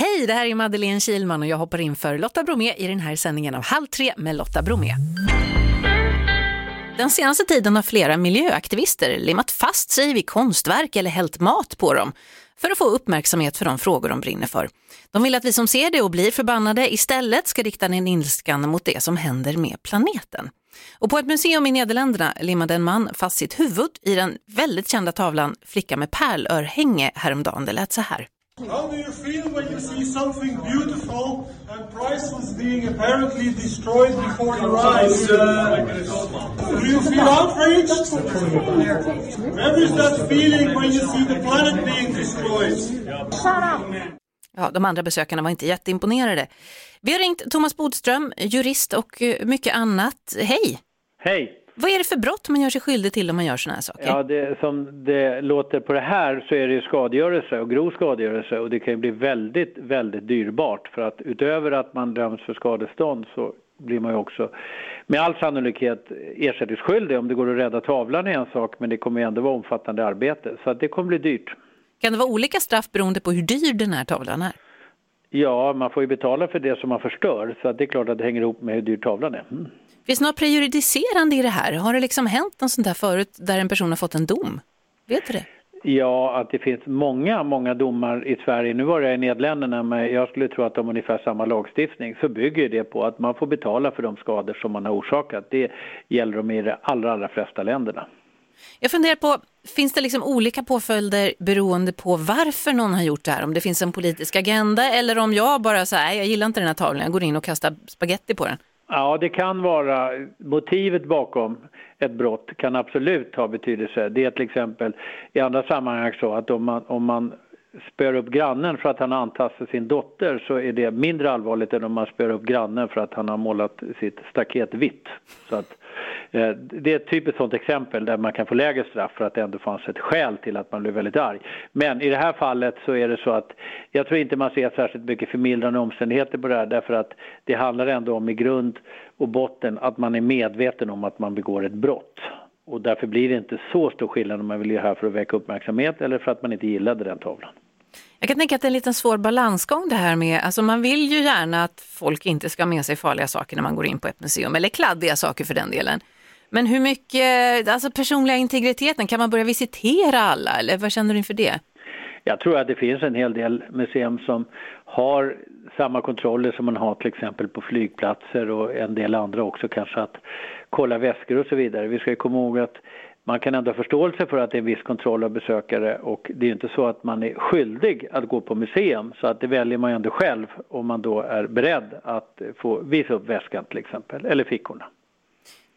Hej, det här är Madeleine Kilman och jag hoppar in för Lotta Bromé i den här sändningen av Halv tre med Lotta Bromé. Den senaste tiden har flera miljöaktivister limmat fast sig vid konstverk eller hällt mat på dem för att få uppmärksamhet för de frågor de brinner för. De vill att vi som ser det och blir förbannade istället ska rikta en ilskan mot det som händer med planeten. Och på ett museum i Nederländerna limmade en man fast sitt huvud i den väldigt kända tavlan Flicka med pärlörhänge häromdagen. Det lät så här. How do you feel when you see something beautiful and priceless being apparently destroyed before your eyes? do you feel outraged? What is that feeling when you see the planet being destroyed? Ja, de andra besökarna var inte jätteimponerade. Vi har ringt Thomas Bodström, jurist och eh, mycket annat. Hej! Hej! Vad är det för brott man gör sig skyldig till om man gör sådana här saker? Ja, det, som det låter på det här så är det ju skadegörelse och grov skadegörelse och det kan ju bli väldigt, väldigt dyrbart för att utöver att man döms för skadestånd så blir man ju också med all sannolikhet ersättningsskyldig. Om det går att rädda tavlan är en sak men det kommer ju ändå vara omfattande arbete så att det kommer bli dyrt. Kan det vara olika straff beroende på hur dyr den här tavlan är? Ja, man får ju betala för det som man förstör så att det är klart att det hänger ihop med hur dyr tavlan är. Mm. Finns det något prejudicerande i det här? Har det liksom hänt något sånt här förut där en person har fått en dom? Vet du det? Ja, att det finns många, många domar i Sverige. Nu var jag i Nederländerna, men jag skulle tro att de har ungefär samma lagstiftning. Så bygger det på att man får betala för de skador som man har orsakat. Det gäller de i de allra, allra flesta länderna. Jag funderar på, finns det liksom olika påföljder beroende på varför någon har gjort det här? Om det finns en politisk agenda eller om jag bara säger jag gillar inte den här tavlan, jag går in och kastar spaghetti på den. Ja, det kan vara motivet bakom ett brott kan absolut ha betydelse. Det är till exempel i andra sammanhang så att om man, om man spör upp grannen för att han har antastat sin dotter så är det mindre allvarligt än om man spör upp grannen för att han har målat sitt staket vitt. Så att, Eh, det är ett typiskt sådant exempel där man kan få lägre straff för att det ändå fanns ett skäl till att man blev väldigt arg. Men i det här fallet så är det så att jag tror inte man ser särskilt mycket förmildrande omständigheter på det här därför att det handlar ändå om i grund och botten att man är medveten om att man begår ett brott. Och därför blir det inte så stor skillnad om man vill göra här för att väcka uppmärksamhet eller för att man inte gillade den tavlan. Jag kan tänka att det är en liten svår balansgång det här med, alltså man vill ju gärna att folk inte ska ha med sig farliga saker när man går in på ett museum, eller kladdiga saker för den delen. Men hur mycket, alltså personliga integriteten, kan man börja visitera alla eller vad känner du inför det? Jag tror att det finns en hel del museum som har samma kontroller som man har till exempel på flygplatser och en del andra också kanske att kolla väskor och så vidare. Vi ska komma ihåg att man kan ändå ha förståelse för att det är en viss kontroll av besökare och det är inte så att man är skyldig att gå på museum så att det väljer man ju ändå själv om man då är beredd att få visa upp väskan till exempel, eller fickorna.